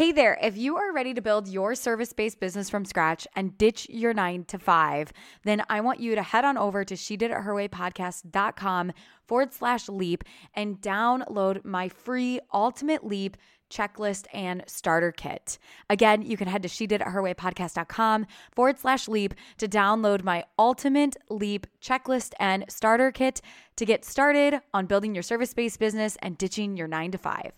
Hey there, if you are ready to build your service based business from scratch and ditch your nine to five, then I want you to head on over to she did it her way podcast.com forward slash leap and download my free ultimate leap checklist and starter kit. Again, you can head to she did it her way podcast.com forward slash leap to download my ultimate leap checklist and starter kit to get started on building your service based business and ditching your nine to five.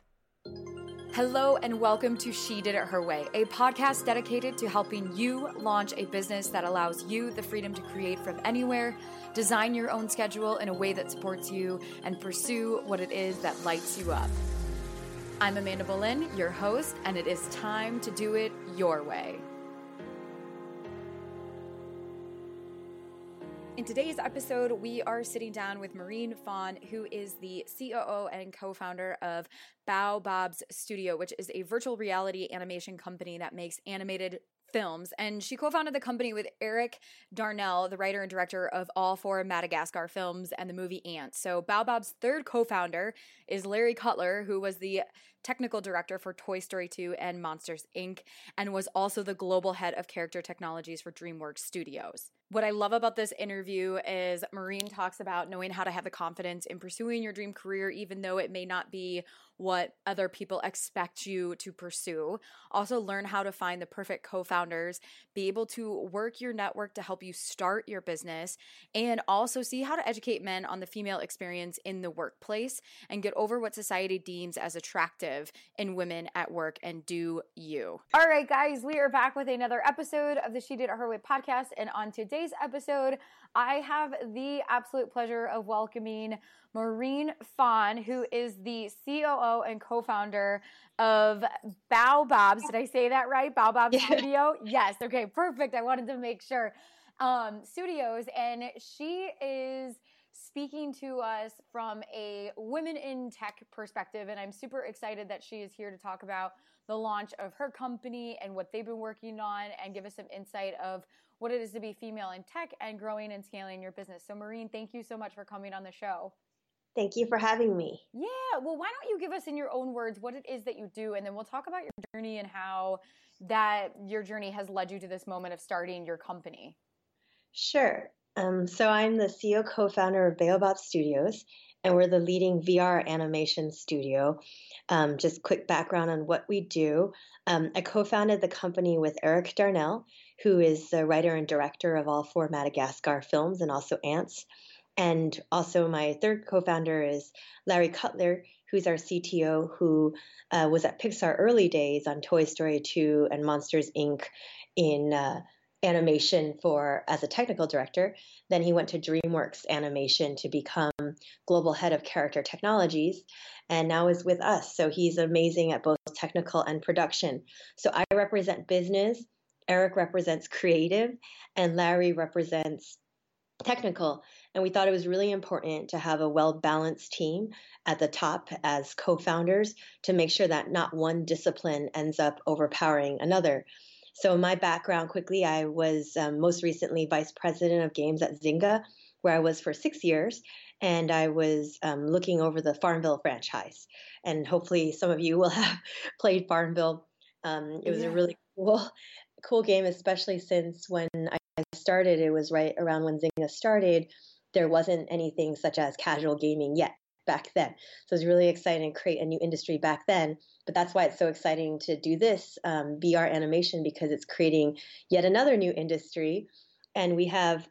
Hello, and welcome to She Did It Her Way, a podcast dedicated to helping you launch a business that allows you the freedom to create from anywhere, design your own schedule in a way that supports you, and pursue what it is that lights you up. I'm Amanda Boleyn, your host, and it is time to do it your way. In today's episode, we are sitting down with Maureen Fawn, who is the COO and co founder of Baobabs Studio, which is a virtual reality animation company that makes animated films. And she co founded the company with Eric Darnell, the writer and director of all four Madagascar films and the movie Ants. So, Baobab's third co founder is Larry Cutler, who was the technical director for Toy Story 2 and Monsters Inc., and was also the global head of character technologies for DreamWorks Studios. What I love about this interview is Maureen talks about knowing how to have the confidence in pursuing your dream career, even though it may not be what other people expect you to pursue. Also, learn how to find the perfect co founders, be able to work your network to help you start your business, and also see how to educate men on the female experience in the workplace and get over what society deems as attractive in women at work and do you. All right, guys, we are back with another episode of the She Did It Her Way podcast. And on today's episode, I have the absolute pleasure of welcoming Maureen Fawn, who is the COO and co founder of Baobabs. Did I say that right? Baobab yeah. Studio? Yes. Okay, perfect. I wanted to make sure. Um, studios, and she is speaking to us from a women in tech perspective. And I'm super excited that she is here to talk about the launch of her company and what they've been working on and give us some insight of what it is to be female in tech and growing and scaling your business. So, Maureen, thank you so much for coming on the show. Thank you for having me. Yeah. Well, why don't you give us in your own words what it is that you do, and then we'll talk about your journey and how that your journey has led you to this moment of starting your company. Sure. Um, so I'm the CEO co-founder of Baobab Studios, and we're the leading VR animation studio. Um, just quick background on what we do. Um, I co-founded the company with Eric Darnell, who is the writer and director of all four Madagascar films and also Ants. And also, my third co founder is Larry Cutler, who's our CTO, who uh, was at Pixar early days on Toy Story 2 and Monsters Inc. in uh, animation for as a technical director. Then he went to DreamWorks Animation to become global head of character technologies, and now is with us. So he's amazing at both technical and production. So I represent business. Eric represents creative, and Larry represents technical. And we thought it was really important to have a well balanced team at the top as co founders to make sure that not one discipline ends up overpowering another. So, my background quickly, I was um, most recently vice president of games at Zynga, where I was for six years. And I was um, looking over the Farmville franchise. And hopefully, some of you will have played Farmville. Um, it was yeah. a really cool, cool game, especially since when I started, it was right around when Zynga started there wasn't anything such as casual gaming yet back then. So it was really exciting to create a new industry back then. But that's why it's so exciting to do this um, VR animation because it's creating yet another new industry. And we have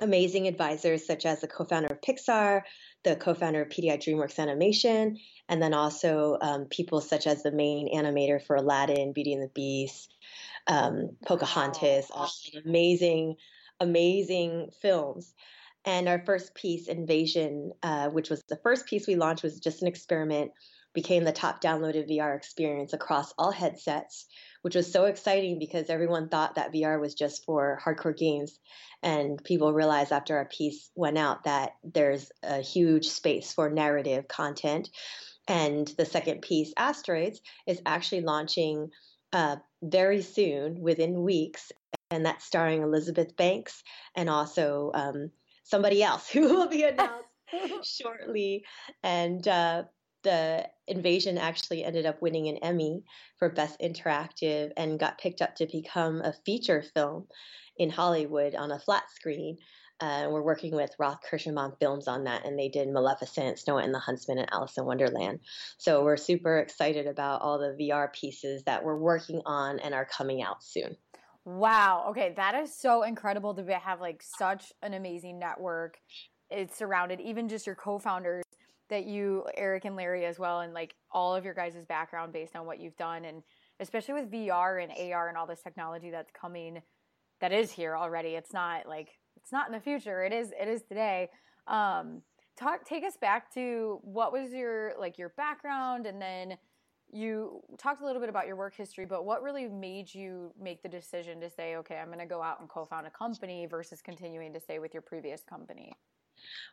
amazing advisors such as the co-founder of Pixar, the co-founder of PDI DreamWorks Animation, and then also um, people such as the main animator for Aladdin, Beauty and the Beast, um, Pocahontas, all amazing, amazing films. And our first piece, Invasion, uh, which was the first piece we launched, was just an experiment, became the top downloaded VR experience across all headsets, which was so exciting because everyone thought that VR was just for hardcore games. And people realized after our piece went out that there's a huge space for narrative content. And the second piece, Asteroids, is actually launching uh, very soon, within weeks, and that's starring Elizabeth Banks and also um, somebody else who will be announced shortly. And uh, the invasion actually ended up winning an Emmy for Best Interactive and got picked up to become a feature film in Hollywood on a flat screen. Uh, we're working with Roth Kirschenbaum Films on that, and they did Maleficent, Snow and the Huntsman, and Alice in Wonderland. So we're super excited about all the VR pieces that we're working on and are coming out soon. Wow. Okay, that is so incredible to have like such an amazing network. It's surrounded even just your co-founders that you Eric and Larry as well and like all of your guys' background based on what you've done and especially with VR and AR and all this technology that's coming that is here already. It's not like it's not in the future. It is it is today. Um talk take us back to what was your like your background and then you talked a little bit about your work history, but what really made you make the decision to say, okay, I'm going to go out and co-found a company versus continuing to stay with your previous company?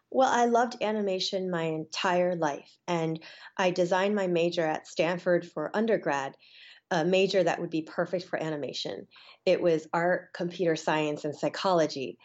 Well, I loved animation my entire life, and I designed my major at Stanford for undergrad, a major that would be perfect for animation. It was art, computer science, and psychology.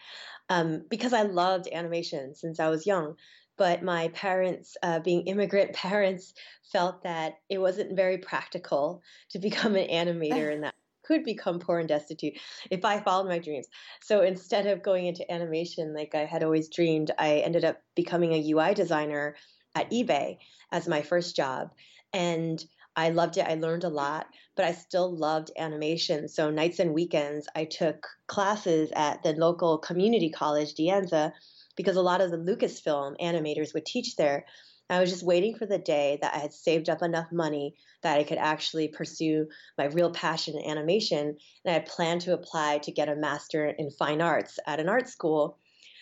Um, because I loved animation since I was young, but my parents, uh, being immigrant parents, felt that it wasn't very practical to become an animator and that could become poor and destitute if I followed my dreams. So instead of going into animation like I had always dreamed, I ended up becoming a UI designer at eBay as my first job. And I loved it. I learned a lot, but I still loved animation. So nights and weekends, I took classes at the local community college, De Anza, because a lot of the Lucasfilm animators would teach there. I was just waiting for the day that I had saved up enough money that I could actually pursue my real passion in animation. And I had planned to apply to get a master in fine arts at an art school.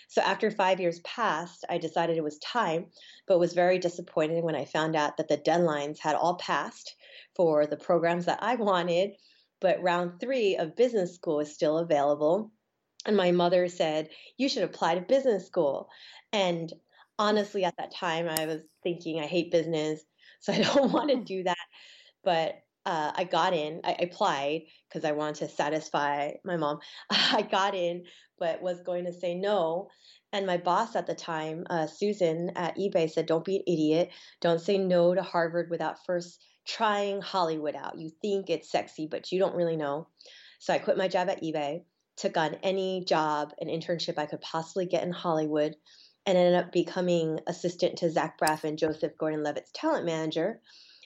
So after five years passed, I decided it was time, but was very disappointed when I found out that the deadlines had all passed for the programs that I wanted. But round three of business school is still available. And my mother said, You should apply to business school. And honestly, at that time, I was thinking, I hate business, so I don't want to mm-hmm. do that. But uh, I got in. I applied because I wanted to satisfy my mom. I got in, but was going to say no. And my boss at the time, uh, Susan at eBay, said, Don't be an idiot. Don't say no to Harvard without first trying Hollywood out. You think it's sexy, but you don't really know. So I quit my job at eBay, took on any job, an internship I could possibly get in Hollywood and ended up becoming assistant to Zach Braff and Joseph Gordon Levitt's talent manager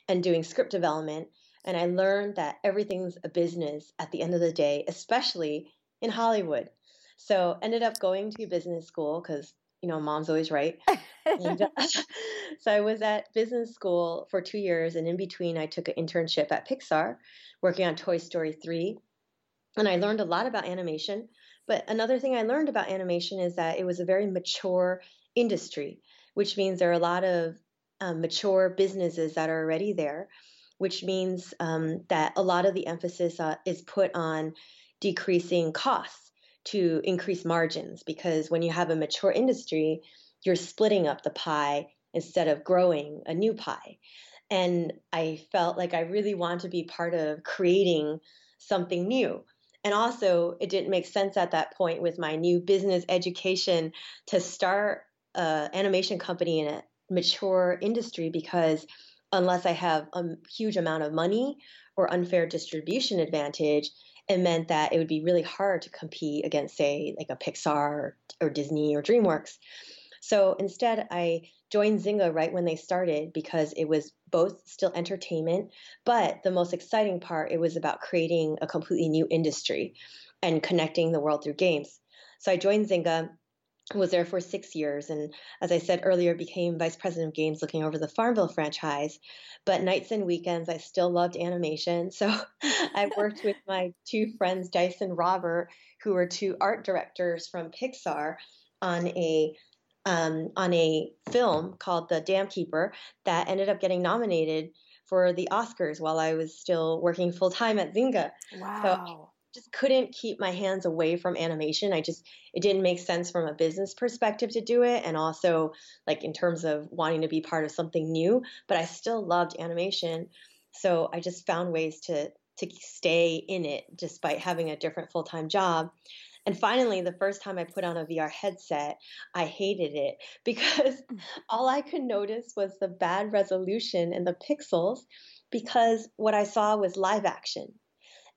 and doing script development. And I learned that everything's a business at the end of the day, especially in Hollywood. So ended up going to business school because you know mom's always right. and, uh, so I was at business school for two years, and in between I took an internship at Pixar, working on Toy Story three, and I learned a lot about animation. But another thing I learned about animation is that it was a very mature industry, which means there are a lot of um, mature businesses that are already there, which means um, that a lot of the emphasis uh, is put on decreasing costs to increase margins. Because when you have a mature industry, you're splitting up the pie instead of growing a new pie. And I felt like I really want to be part of creating something new. And also, it didn't make sense at that point with my new business education to start an animation company in a mature industry because unless I have a huge amount of money or unfair distribution advantage, it meant that it would be really hard to compete against, say, like a Pixar or, Disney or DreamWorks. So instead, I joined Zynga right when they started because it was both still entertainment, but the most exciting part, it was about creating a completely new industry and connecting the world through games. So I joined Zynga, was there for six years, and as I said earlier, became vice president of games looking over the Farmville franchise. But nights and weekends, I still loved animation. So I worked with my two friends, Dice and Robert, who were two art directors from Pixar on a um, on a film called The Dam Keeper that ended up getting nominated for the Oscars while I was still working full time at Zynga. Wow. So just couldn't keep my hands away from animation. I just it didn't make sense from a business perspective to do it and also like in terms of wanting to be part of something new, but I still loved animation. So I just found ways to to stay in it despite having a different full-time job. And finally, the first time I put on a VR headset, I hated it because mm. all I could notice was the bad resolution and the pixels because what I saw was live action.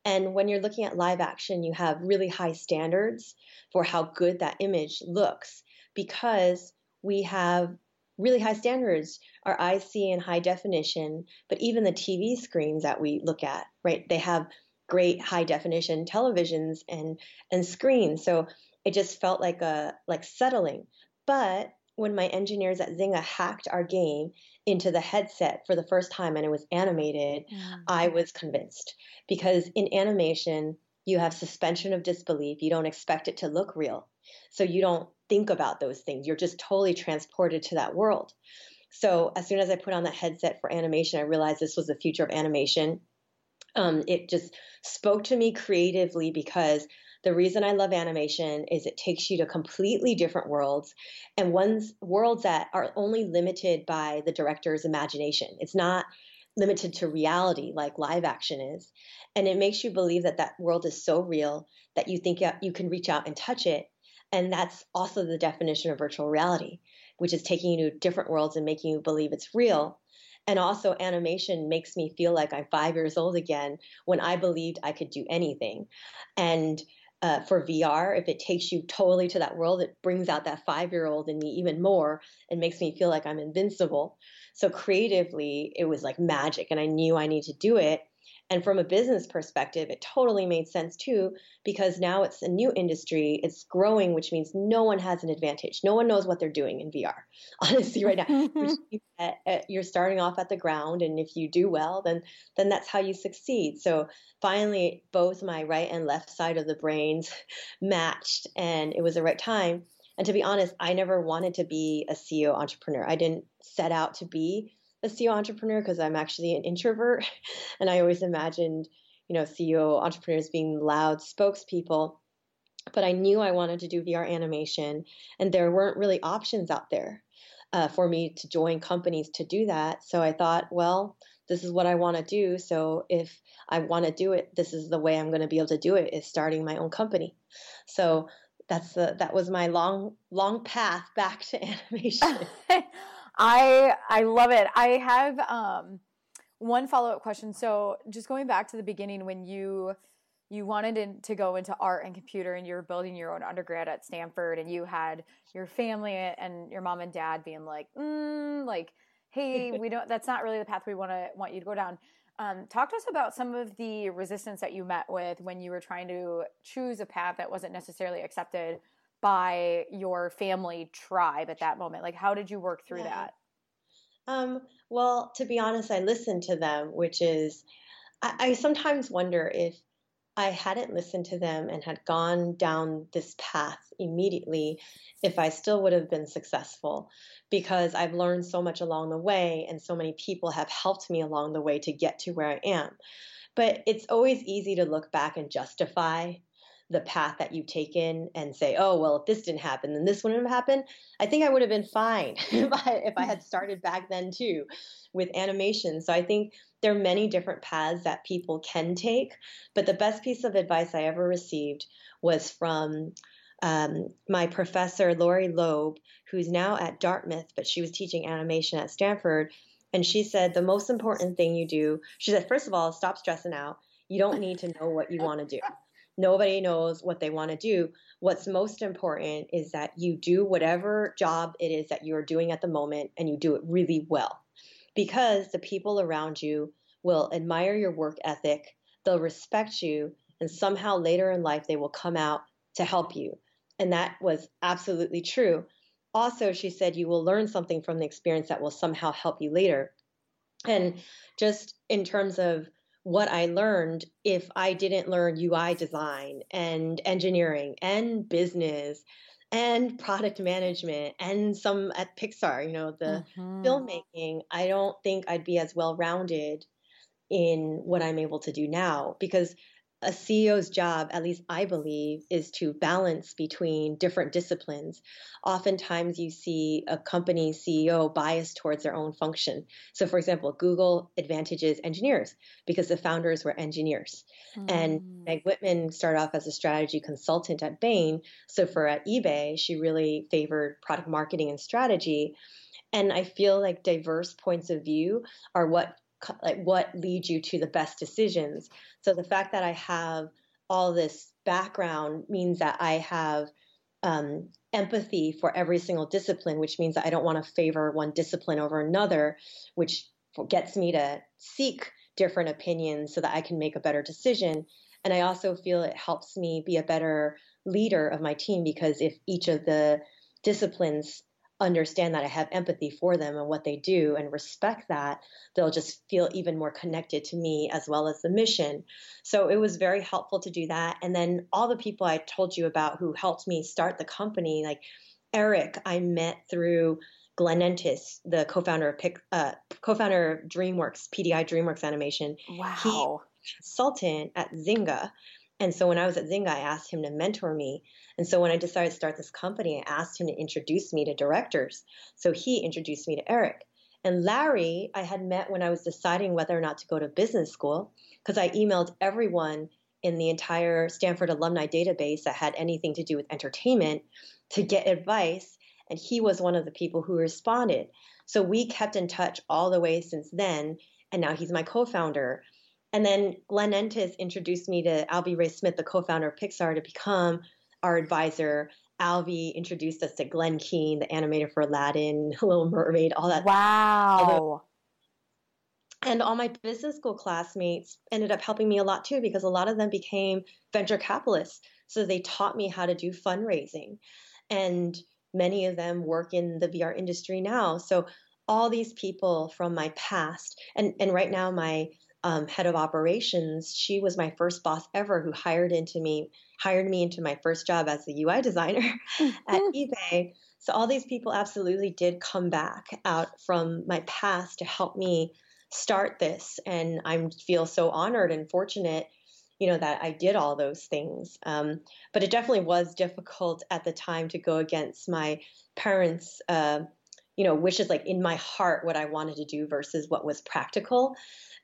And when you're looking at live action, you have really high standards for how good that image looks because we have really high standards. Our eyes see in high definition, but even the TV screens that we look at, right, they have great high definition televisions and and screens. So it just felt like a like settling. But when my engineers at Zynga hacked our game into the headset for the first time and it was animated, mm. I was convinced because in animation you have suspension of disbelief. You don't expect it to look real. So you don't think about those things. You're just totally transported to that world. So as soon as I put on that headset for animation, I realized this was the future of animation. Um, it just spoke to me creatively because the reason I love animation is it takes you to completely different worlds and ones worlds that are only limited by the director's imagination. It's not limited to reality like live action is. And it makes you believe that that world is so real that you think uh, you can reach out and touch it. And that's also the definition of virtual reality, which is taking you to different worlds and making you believe it's real. And also, animation makes me feel like I'm five years old again when I believed I could do anything. And uh, for VR, if it takes you totally to that world, it brings out that five year old in me even more and makes me feel like I'm invincible. So creatively, it was like magic, and I knew I need to do it. And from a business perspective, it totally made sense too, because now it's a new industry, it's growing, which means no one has an advantage. No one knows what they're doing in VR, honestly, right now. Uh, you're starting off at the ground, and if you do well, then then that's how you succeed. So finally, both my right and left side of the brains matched, and it was the right time. And to be honest, I never wanted to be a CEO entrepreneur. I didn't set out to be a CEO entrepreneur because I'm actually an introvert. And I always imagined, you know, CEO entrepreneurs being loud spokespeople. But I knew I wanted to do VR animation, and there weren't really options out there uh, for me to join companies to do that. So I thought, well, this is what I want to do. So if I want to do it, this is the way I'm going to be able to do it is starting my own company. So that's the that was my long long path back to animation. I I love it. I have um, one follow up question. So just going back to the beginning when you you wanted in, to go into art and computer and you were building your own undergrad at Stanford and you had your family and your mom and dad being like, mm, like, hey, we don't. That's not really the path we want to want you to go down. Um, talk to us about some of the resistance that you met with when you were trying to choose a path that wasn't necessarily accepted by your family tribe at that moment? Like, how did you work through yeah. that? Um, well, to be honest, I listened to them, which is, I, I sometimes wonder if I hadn't listened to them and had gone down this path immediately, if I still would have been successful because I've learned so much along the way and so many people have helped me along the way to get to where I am. But it's always easy to look back and justify the path that you've taken and say, oh, well, if this didn't happen, then this wouldn't have happened. I think I would have been fine if I, if I had started back then too with animation. So I think there are many different paths that people can take. But the best piece of advice I ever received was from um, my professor, Lori Loeb, who's now at Dartmouth, but she was teaching animation at Stanford. And she said, the most important thing you do, she said, first of all, stop stressing out. You don't need to know what you want to do. Nobody knows what they want to do. What's most important is that you do whatever job it is that you're doing at the moment and you do it really well. Because the people around you will admire your work ethic, they'll respect you, and somehow later in life they will come out to help you. And that was absolutely true. Also, she said you will learn something from the experience that will somehow help you later. And just in terms of what I learned if I didn't learn UI design and engineering and business and product management and some at Pixar, you know, the mm-hmm. filmmaking, I don't think I'd be as well rounded in what I'm able to do now because a CEO's job, at least I believe, is to balance between different disciplines. Oftentimes, you see a company CEO biased towards their own function. So, for example, Google advantages engineers because the founders were engineers. Mm. And Meg Whitman started off as a strategy consultant at Bain. So, for at eBay, she really favored product marketing and strategy. And I feel like diverse points of view are what like what leads you to the best decisions. So the fact that I have all this background means that I have um, empathy for every single discipline, which means that I don't want to favor one discipline over another, which gets me to seek different opinions so that I can make a better decision. And I also feel it helps me be a better leader of my team because if each of the disciplines understand that I have empathy for them and what they do and respect that, they'll just feel even more connected to me as well as the mission. So it was very helpful to do that. And then all the people I told you about who helped me start the company, like Eric, I met through Glenn Entis, the co-founder of Pic, uh, co-founder of DreamWorks, PDI DreamWorks Animation. Wow. He consultant at Zynga. And so when I was at Zynga, I asked him to mentor me. And so when I decided to start this company, I asked him to introduce me to directors. So he introduced me to Eric. And Larry, I had met when I was deciding whether or not to go to business school because I emailed everyone in the entire Stanford alumni database that had anything to do with entertainment to get advice. And he was one of the people who responded. So we kept in touch all the way since then. And now he's my co founder. And then Glenn Entis introduced me to Alvy Ray Smith, the co-founder of Pixar, to become our advisor. Alvy introduced us to Glen Keane, the animator for Aladdin, Little Mermaid, all that. Wow. And all my business school classmates ended up helping me a lot too because a lot of them became venture capitalists. So they taught me how to do fundraising. And many of them work in the VR industry now. So all these people from my past, and, and right now my um, head of operations, she was my first boss ever who hired into me, hired me into my first job as the UI designer at eBay. So all these people absolutely did come back out from my past to help me start this, and I feel so honored and fortunate, you know, that I did all those things. Um, but it definitely was difficult at the time to go against my parents' uh, you know wishes like in my heart what i wanted to do versus what was practical.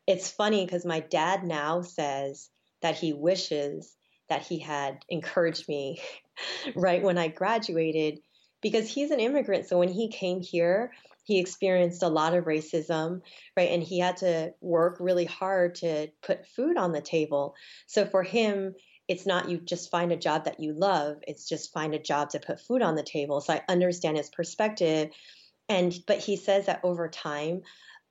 It's funny because my dad now says that he wishes that he had encouraged me right when i graduated because he's an immigrant. So when he came here he experienced a lot of racism right? And he had to work really hard to put food on the table. So for him it's not you just find a job that you love. It's just find a job to put food on the table. So i understand his perspective and but he says that over time,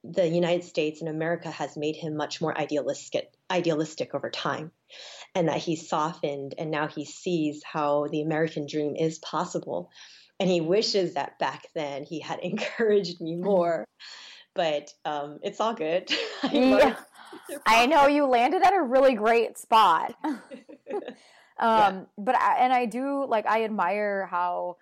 the United States and America has made him much more idealistic idealistic over time. And that he's softened and now he sees how the American dream is possible. And he wishes that back then he had encouraged me mm-hmm. more. But um, it's all good. yeah. I know you landed at a really great spot. um, yeah. But I, and I do like I admire how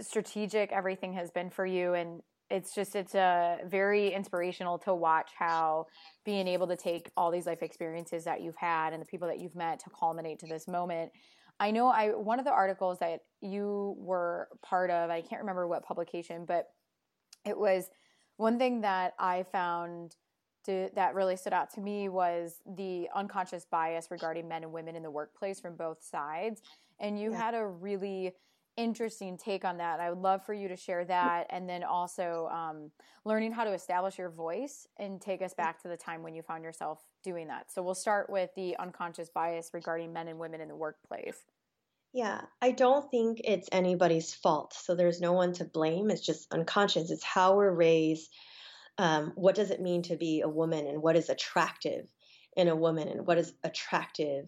strategic everything has been for you and it's just it's a very inspirational to watch how being able to take all these life experiences that you've had and the people that you've met to culminate to this moment i know i one of the articles that you were part of i can't remember what publication but it was one thing that i found to, that really stood out to me was the unconscious bias regarding men and women in the workplace from both sides and you yeah. had a really interesting take on that. I would love for you to share that, and then also um, learning how to establish your voice and take us back to the time when you found yourself doing that. So we'll start with the unconscious bias regarding men and women in the workplace. Yeah, I don't think it's anybody's fault. So there's no one to blame. It's just unconscious. It's how we're raised. Um, what does it mean to be a woman, and what is attractive in a woman, and what is attractive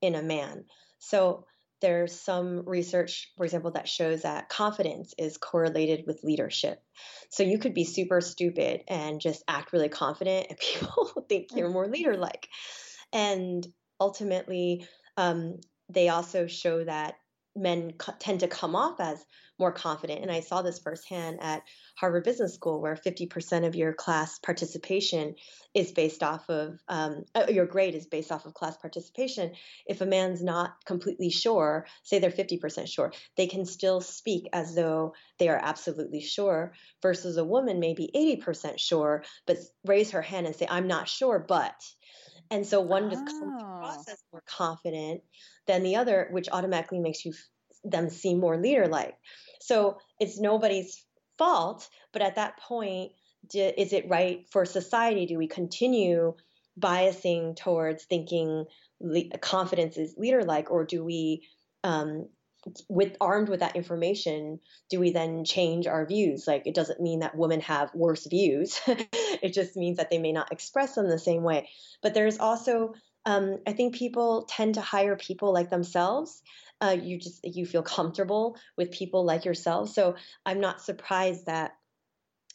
in a man? So there's some research, for example, that shows that confidence is correlated with leadership. So you could be super stupid and just act really confident, and people think you're more leader like. And ultimately, um, they also show that men tend to come off as more confident. And I saw this firsthand at Harvard Business School, where 50% of your class participation is based off of um, uh, your grade is based off of class participation. If a man's not completely sure, say they're 50% sure, they can still speak as though they are absolutely sure, versus a woman may be 80% sure, but raise her hand and say, I'm not sure, but. And so one oh. just comes across as more confident than the other, which automatically makes you them seem more leader like. So it's nobody's fault, but at that point, do, is it right for society? Do we continue biasing towards thinking le- confidence is leader like, or do we um, with armed with that information do we then change our views? Like it doesn't mean that women have worse views. It just means that they may not express them the same way. But there's also um, i think people tend to hire people like themselves. Uh, you just you feel comfortable with people like yourself. So i'm not surprised that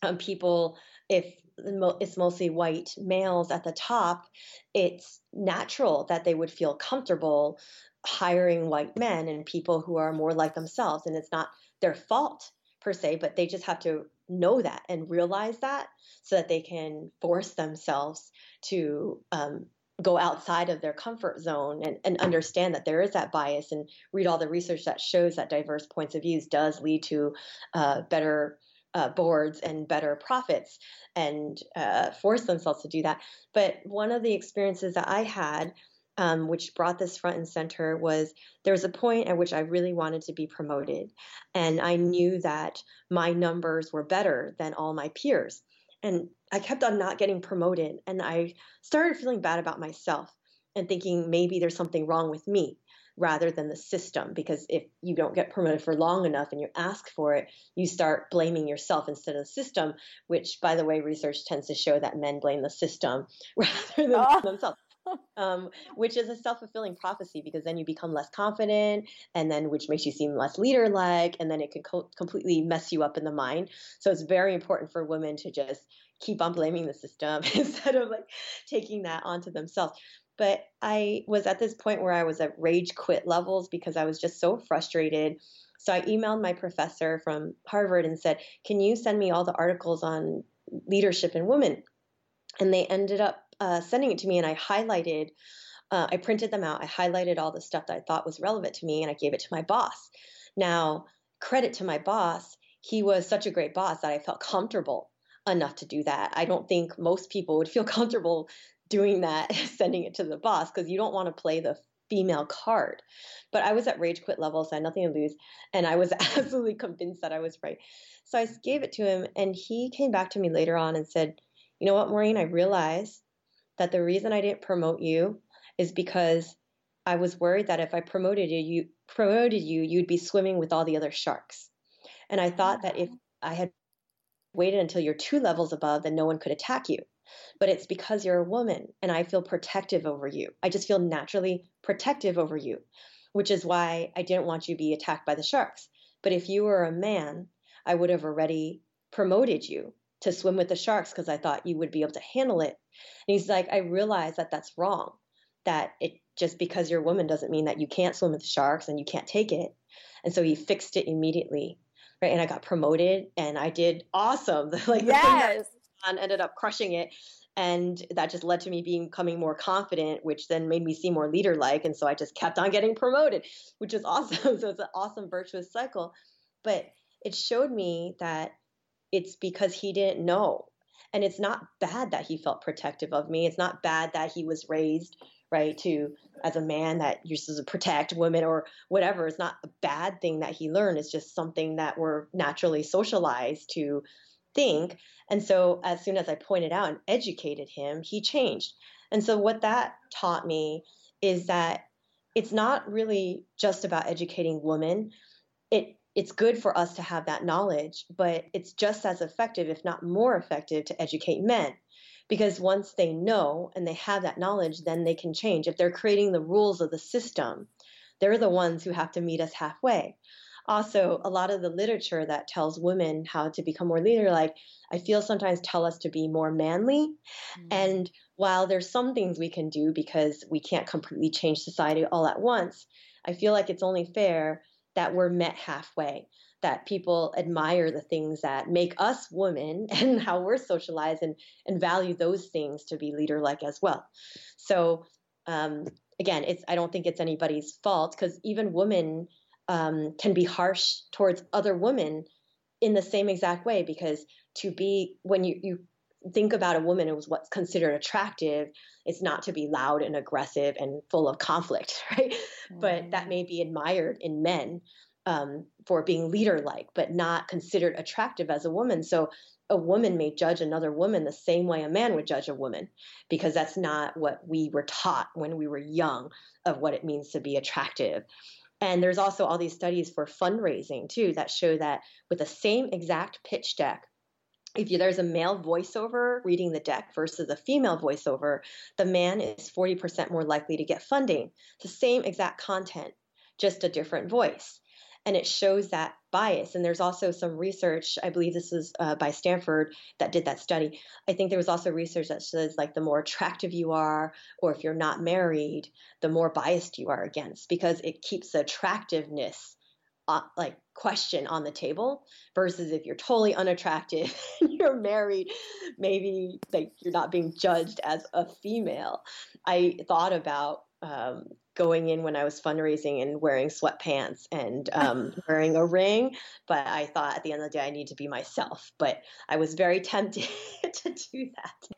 um, people if it's mostly white males at the top, it's natural that they would feel comfortable hiring white men and people who are more like themselves. And it's not their fault per se, but they just have to know that and realize that so that they can force themselves to um, go outside of their comfort zone and, and understand that there is that bias and read all the research that shows that diverse points of views does lead to uh, better uh, boards and better profits and uh, force themselves to do that. But one of the experiences that I had um, which brought this front and center was there was a point at which I really wanted to be promoted. And I knew that my numbers were better than all my peers. And I kept on not getting promoted. And I started feeling bad about myself and thinking maybe there's something wrong with me rather than the system. Because if you don't get promoted for long enough and you ask for it, you start blaming yourself instead of the system, which, by the way, research tends to show that men blame the system rather than oh. themselves um, which is a self-fulfilling prophecy because then you become less confident and then which makes you seem less leader-like and then it can co- completely mess you up in the mind. So it's very important for women to just keep on blaming the system instead of like taking that onto themselves. But i was at this point where i was at rage quit levels because i was just so frustrated. So i emailed my professor from harvard and said can you send me all the articles on leadership in women? And they ended up uh, sending it to me and I highlighted, uh, I printed them out. I highlighted all the stuff that I thought was relevant to me and I gave it to my boss. Now, credit to my boss, he was such a great boss that I felt comfortable enough to do that. I don't think most people would feel comfortable doing that, sending it to the boss, because you don't want to play the female card. But I was at rage quit level, so I had nothing to lose. And I was absolutely convinced that I was right. So I gave it to him, and he came back to me later on and said, You know what, Maureen, I realize that the reason I didn't promote you is because I was worried that if I promoted you, you promoted you, you'd be swimming with all the other sharks. And I thought that if I had waited until you're two levels above, then no one could attack you. But it's because you're a woman and I feel protective over you. I just feel naturally protective over you, which is why I didn't want you to be attacked by the sharks. But if you were a man, I would have already promoted you to swim with the sharks because I thought you would be able to handle it. And he's like, I realize that that's wrong. That it just because you're a woman doesn't mean that you can't swim with the sharks and you can't take it. And so he fixed it immediately, right? And I got promoted and I did awesome. like yes. and ended up crushing it. And that just led to me becoming more confident, which then made me seem more leader like. And so I just kept on getting promoted, which is awesome. so it's an awesome virtuous cycle. But it showed me that it's because he didn't know. And it's not bad that he felt protective of me. It's not bad that he was raised right to as a man that supposed to protect women or whatever. It's not a bad thing that he learned. It's just something that we're naturally socialized to think. And so as soon as I pointed out and educated him, he changed. And so what that taught me is that it's not really just about educating women. It it's good for us to have that knowledge, but it's just as effective, if not more effective, to educate men. Because once they know and they have that knowledge, then they can change. If they're creating the rules of the system, they're the ones who have to meet us halfway. Also, a lot of the literature that tells women how to become more leader like, I feel sometimes tell us to be more manly. Mm-hmm. And while there's some things we can do because we can't completely change society all at once, I feel like it's only fair that we're met halfway that people admire the things that make us women and how we're socialized and, and value those things to be leader like as well. So um, again, it's I don't think it's anybody's fault because even women um, can be harsh towards other women in the same exact way because to be when you you think about a woman as what's considered attractive it's not to be loud and aggressive and full of conflict right mm. but that may be admired in men um, for being leader like, but not considered attractive as a woman. So a woman may judge another woman the same way a man would judge a woman because that's not what we were taught when we were young of what it means to be attractive. And there's also all these studies for fundraising too that show that with the same exact pitch deck, if there's a male voiceover reading the deck versus a female voiceover, the man is 40% more likely to get funding. It's the same exact content, just a different voice and it shows that bias. And there's also some research, I believe this is uh, by Stanford, that did that study. I think there was also research that says like the more attractive you are, or if you're not married, the more biased you are against, because it keeps the attractiveness uh, like question on the table versus if you're totally unattractive and you're married maybe like you're not being judged as a female i thought about um, going in when I was fundraising and wearing sweatpants and um, wearing a ring. But I thought at the end of the day, I need to be myself. But I was very tempted to do that.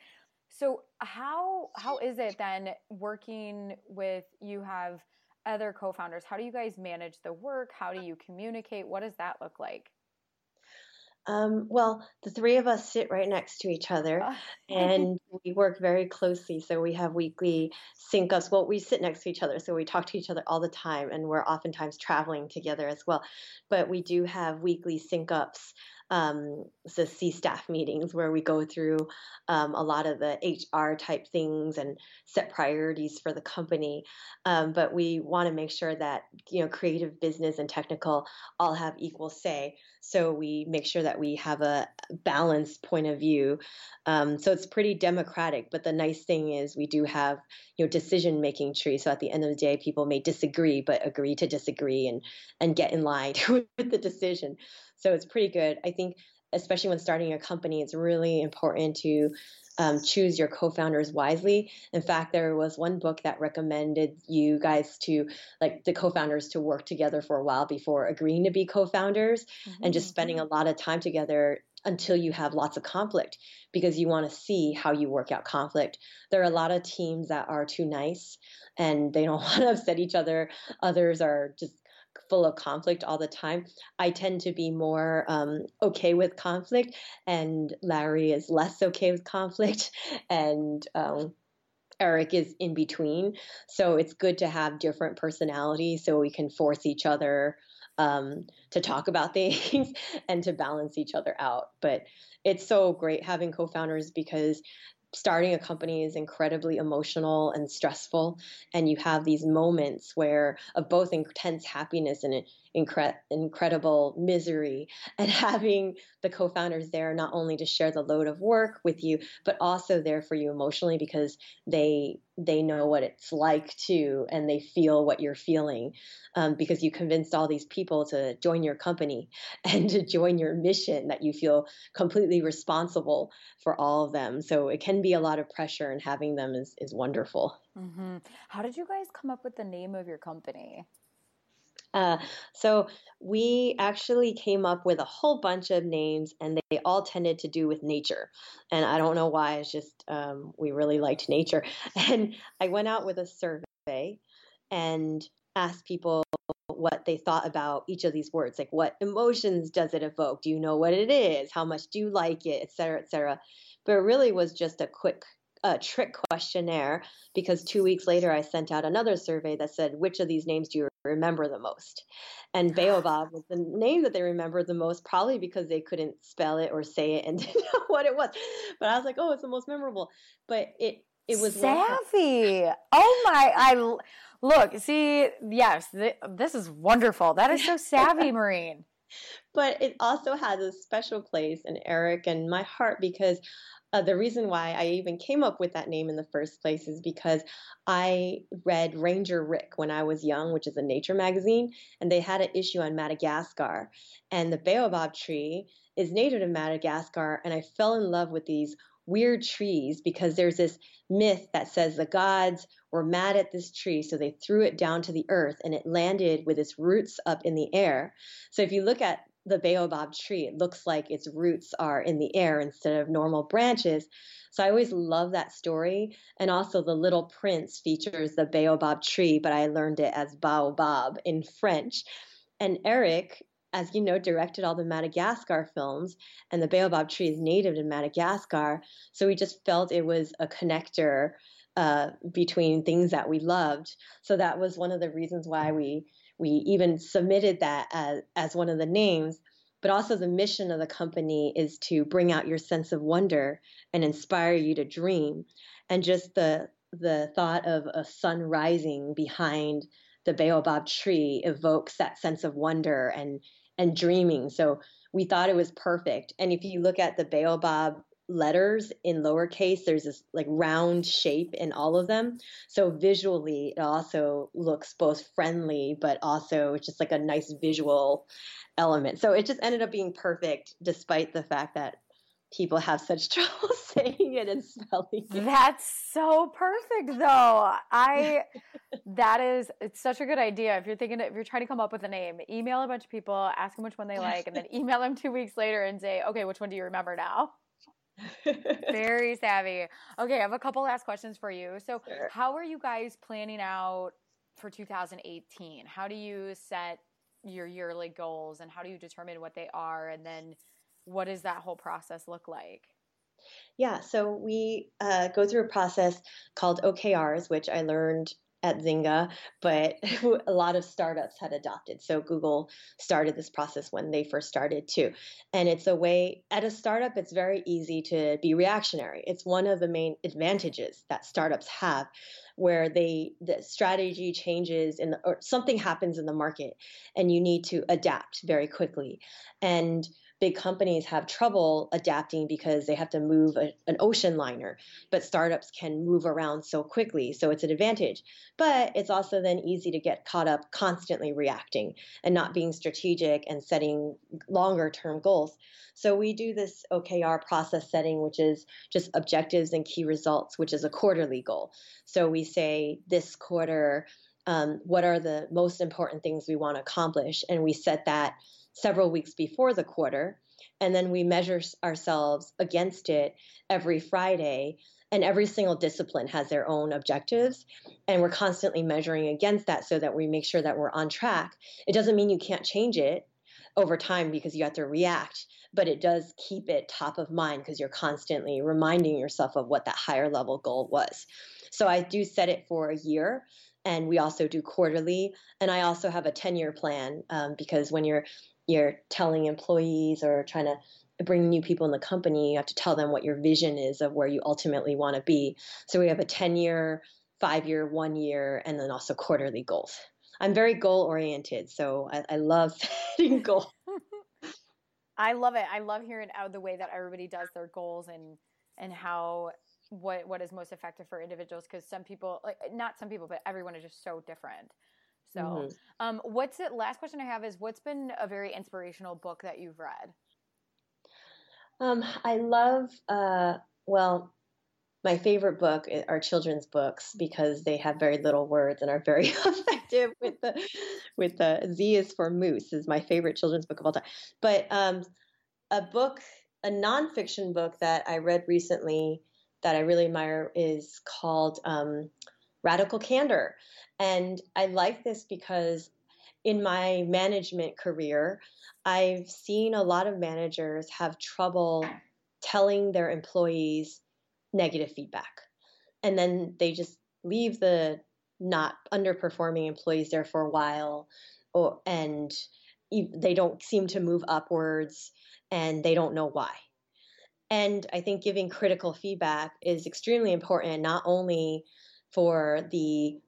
So how how is it then working with you have other co-founders? How do you guys manage the work? How do you communicate? What does that look like? Um, well, the three of us sit right next to each other oh. and we work very closely. So we have weekly sync ups. Well, we sit next to each other. So we talk to each other all the time and we're oftentimes traveling together as well. But we do have weekly sync ups um, the C staff meetings where we go through um, a lot of the HR type things and set priorities for the company. Um, but we want to make sure that you know creative, business, and technical all have equal say. So we make sure that we have a balanced point of view. Um, so it's pretty democratic. But the nice thing is we do have you know decision making tree. So at the end of the day, people may disagree but agree to disagree and and get in line with the decision. So it's pretty good. I think, especially when starting a company, it's really important to um, choose your co-founders wisely. In fact, there was one book that recommended you guys to like the co-founders to work together for a while before agreeing to be co-founders mm-hmm. and just spending a lot of time together until you have lots of conflict because you want to see how you work out conflict. There are a lot of teams that are too nice and they don't want to upset each other. Others are just full of conflict all the time. I tend to be more um, okay with conflict, and Larry is less okay with conflict, and um, Eric is in between. So it's good to have different personalities so we can force each other um, to talk about things and to balance each other out. But it's so great having co founders because starting a company is incredibly emotional and stressful and you have these moments where of both intense happiness and incre- incredible misery and having the co-founders there not only to share the load of work with you but also there for you emotionally because they they know what it's like to and they feel what you're feeling um, because you convinced all these people to join your company and to join your mission that you feel completely responsible for all of them. So it can be a lot of pressure and having them is, is wonderful. Mm-hmm. how did you guys come up with the name of your company uh, so we actually came up with a whole bunch of names, and they all tended to do with nature. And I don't know why. It's just um, we really liked nature. And I went out with a survey and asked people what they thought about each of these words like what emotions does it evoke do you know what it is how much do you like it et cetera et cetera but it really was just a quick trick questionnaire because two weeks later I sent out another survey that said, which of these names do you remember the most? And Baobab was the name that they remembered the most, probably because they couldn't spell it or say it and didn't know what it was. But I was like, oh, it's the most memorable. But it it was savvy. Oh my! I look, see, yes, th- this is wonderful. That is so savvy, Maureen. But it also has a special place in Eric and my heart because uh, the reason why I even came up with that name in the first place is because I read Ranger Rick when I was young, which is a nature magazine, and they had an issue on Madagascar. And the baobab tree is native to Madagascar, and I fell in love with these weird trees because there's this myth that says the gods were mad at this tree, so they threw it down to the earth and it landed with its roots up in the air. So if you look at the baobab tree. It looks like its roots are in the air instead of normal branches. So I always love that story. And also, The Little Prince features the baobab tree, but I learned it as baobab in French. And Eric, as you know, directed all the Madagascar films, and the baobab tree is native to Madagascar. So we just felt it was a connector uh, between things that we loved. So that was one of the reasons why we we even submitted that as, as one of the names. But also, the mission of the company is to bring out your sense of wonder and inspire you to dream. And just the the thought of a sun rising behind the baobab tree evokes that sense of wonder and and dreaming. So we thought it was perfect. And if you look at the baobab letters in lowercase there's this like round shape in all of them so visually it also looks both friendly but also it's just like a nice visual element so it just ended up being perfect despite the fact that people have such trouble saying it and spelling it. That's so perfect though. I that is it's such a good idea. If you're thinking if you're trying to come up with a name, email a bunch of people, ask them which one they like, and then email them two weeks later and say, okay, which one do you remember now? Very savvy. Okay, I have a couple last questions for you. So, sure. how are you guys planning out for 2018? How do you set your yearly goals and how do you determine what they are? And then, what does that whole process look like? Yeah, so we uh, go through a process called OKRs, which I learned at Zynga, but a lot of startups had adopted. So Google started this process when they first started too. And it's a way, at a startup, it's very easy to be reactionary. It's one of the main advantages that startups have where they the strategy changes the, or something happens in the market and you need to adapt very quickly and big companies have trouble adapting because they have to move a, an ocean liner, but startups can move around so quickly. So it's an advantage. But it's also then easy to get caught up constantly reacting and not being strategic and setting longer term goals. So we do this OKR process setting, which is just objectives and key results, which is a quarterly goal. So we say this quarter, um, what are the most important things we want to accomplish? And we set that several weeks before the quarter. And then we measure ourselves against it every Friday. And every single discipline has their own objectives. And we're constantly measuring against that so that we make sure that we're on track. It doesn't mean you can't change it over time because you have to react, but it does keep it top of mind because you're constantly reminding yourself of what that higher level goal was. So I do set it for a year and we also do quarterly and i also have a 10 year plan um, because when you're you're telling employees or trying to bring new people in the company, you have to tell them what your vision is of where you ultimately want to be. So we have a 10 year, five year, one year, and then also quarterly goals. I'm very goal oriented, so I, I love setting goals. I love it. I love hearing out the way that everybody does their goals and and how what what is most effective for individuals because some people like not some people but everyone is just so different so, mm-hmm. um, what's it? Last question I have is what's been a very inspirational book that you've read? Um, I love, uh, well, my favorite book are children's books because they have very little words and are very effective with the with the Z is for moose is my favorite children's book of all time. But um, a book, a nonfiction book that I read recently that I really admire is called um, Radical Candor. And I like this because in my management career, I've seen a lot of managers have trouble telling their employees negative feedback. And then they just leave the not underperforming employees there for a while or and they don't seem to move upwards and they don't know why. And I think giving critical feedback is extremely important not only for the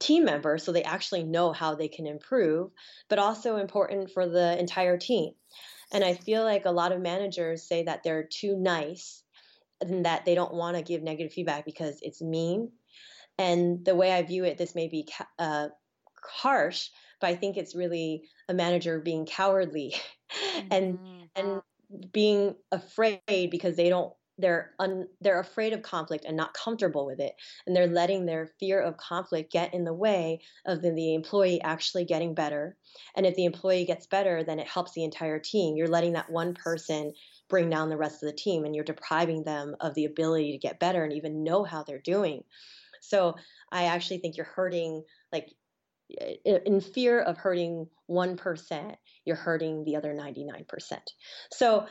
team members so they actually know how they can improve, but also important for the entire team. And I feel like a lot of managers say that they're too nice and that they don't want to give negative feedback because it's mean. And the way I view it, this may be uh, harsh, but I think it's really a manager being cowardly mm-hmm. and and being afraid because they don't they're un, they're afraid of conflict and not comfortable with it. And they're letting their fear of conflict get in the way of the, the employee actually getting better. And if the employee gets better then it helps the entire team. You're letting that one person bring down the rest of the team and you're depriving them of the ability to get better and even know how they're doing. So i actually think you're hurting like in fear of hurting 1%, you're hurting the other 99%. So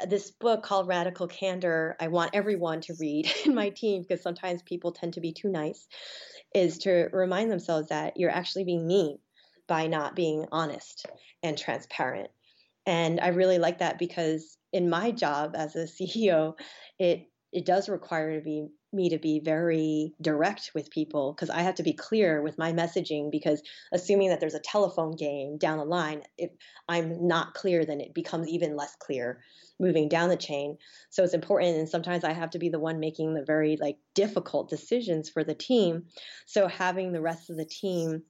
uh, this book called Radical Candor, I want everyone to read in my team because sometimes people tend to be too nice, is to remind themselves that you're actually being mean by not being honest and transparent. And I really like that because in my job as a CEO, it it does require to be me to be very direct with people because I have to be clear with my messaging because assuming that there's a telephone game down the line, if I'm not clear, then it becomes even less clear moving down the chain. So it's important and sometimes I have to be the one making the very like difficult decisions for the team. So having the rest of the team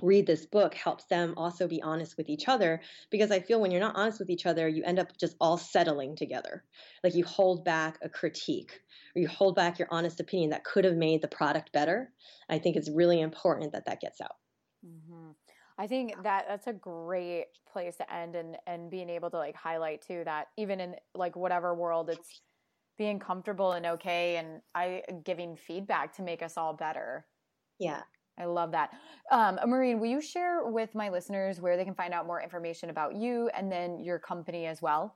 read this book helps them also be honest with each other because I feel when you're not honest with each other, you end up just all settling together. Like you hold back a critique or you hold back your honest opinion that could have made the product better. I think it's really important that that gets out. Mm-hmm. I think that that's a great place to end and and being able to like highlight too that even in like whatever world it's being comfortable and okay and I giving feedback to make us all better. Yeah. I love that. Um, Maureen, will you share with my listeners where they can find out more information about you and then your company as well?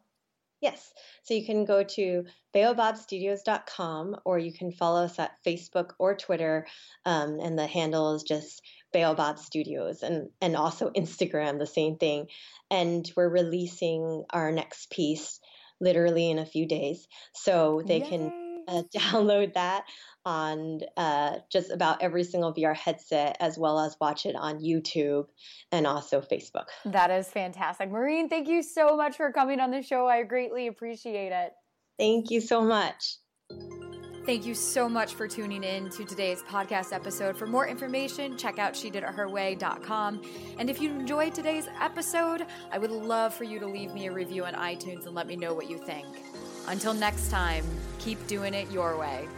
Yes. So you can go to baobabstudios.com or you can follow us at Facebook or Twitter. Um, and the handle is just Baobab Studios and, and also Instagram, the same thing. And we're releasing our next piece literally in a few days. So they Yay. can uh, download that on uh, just about every single VR headset, as well as watch it on YouTube and also Facebook. That is fantastic. Maureen, thank you so much for coming on the show. I greatly appreciate it. Thank you so much. Thank you so much for tuning in to today's podcast episode. For more information, check out she did it her way.com. And if you enjoyed today's episode, I would love for you to leave me a review on iTunes and let me know what you think. Until next time, keep doing it your way.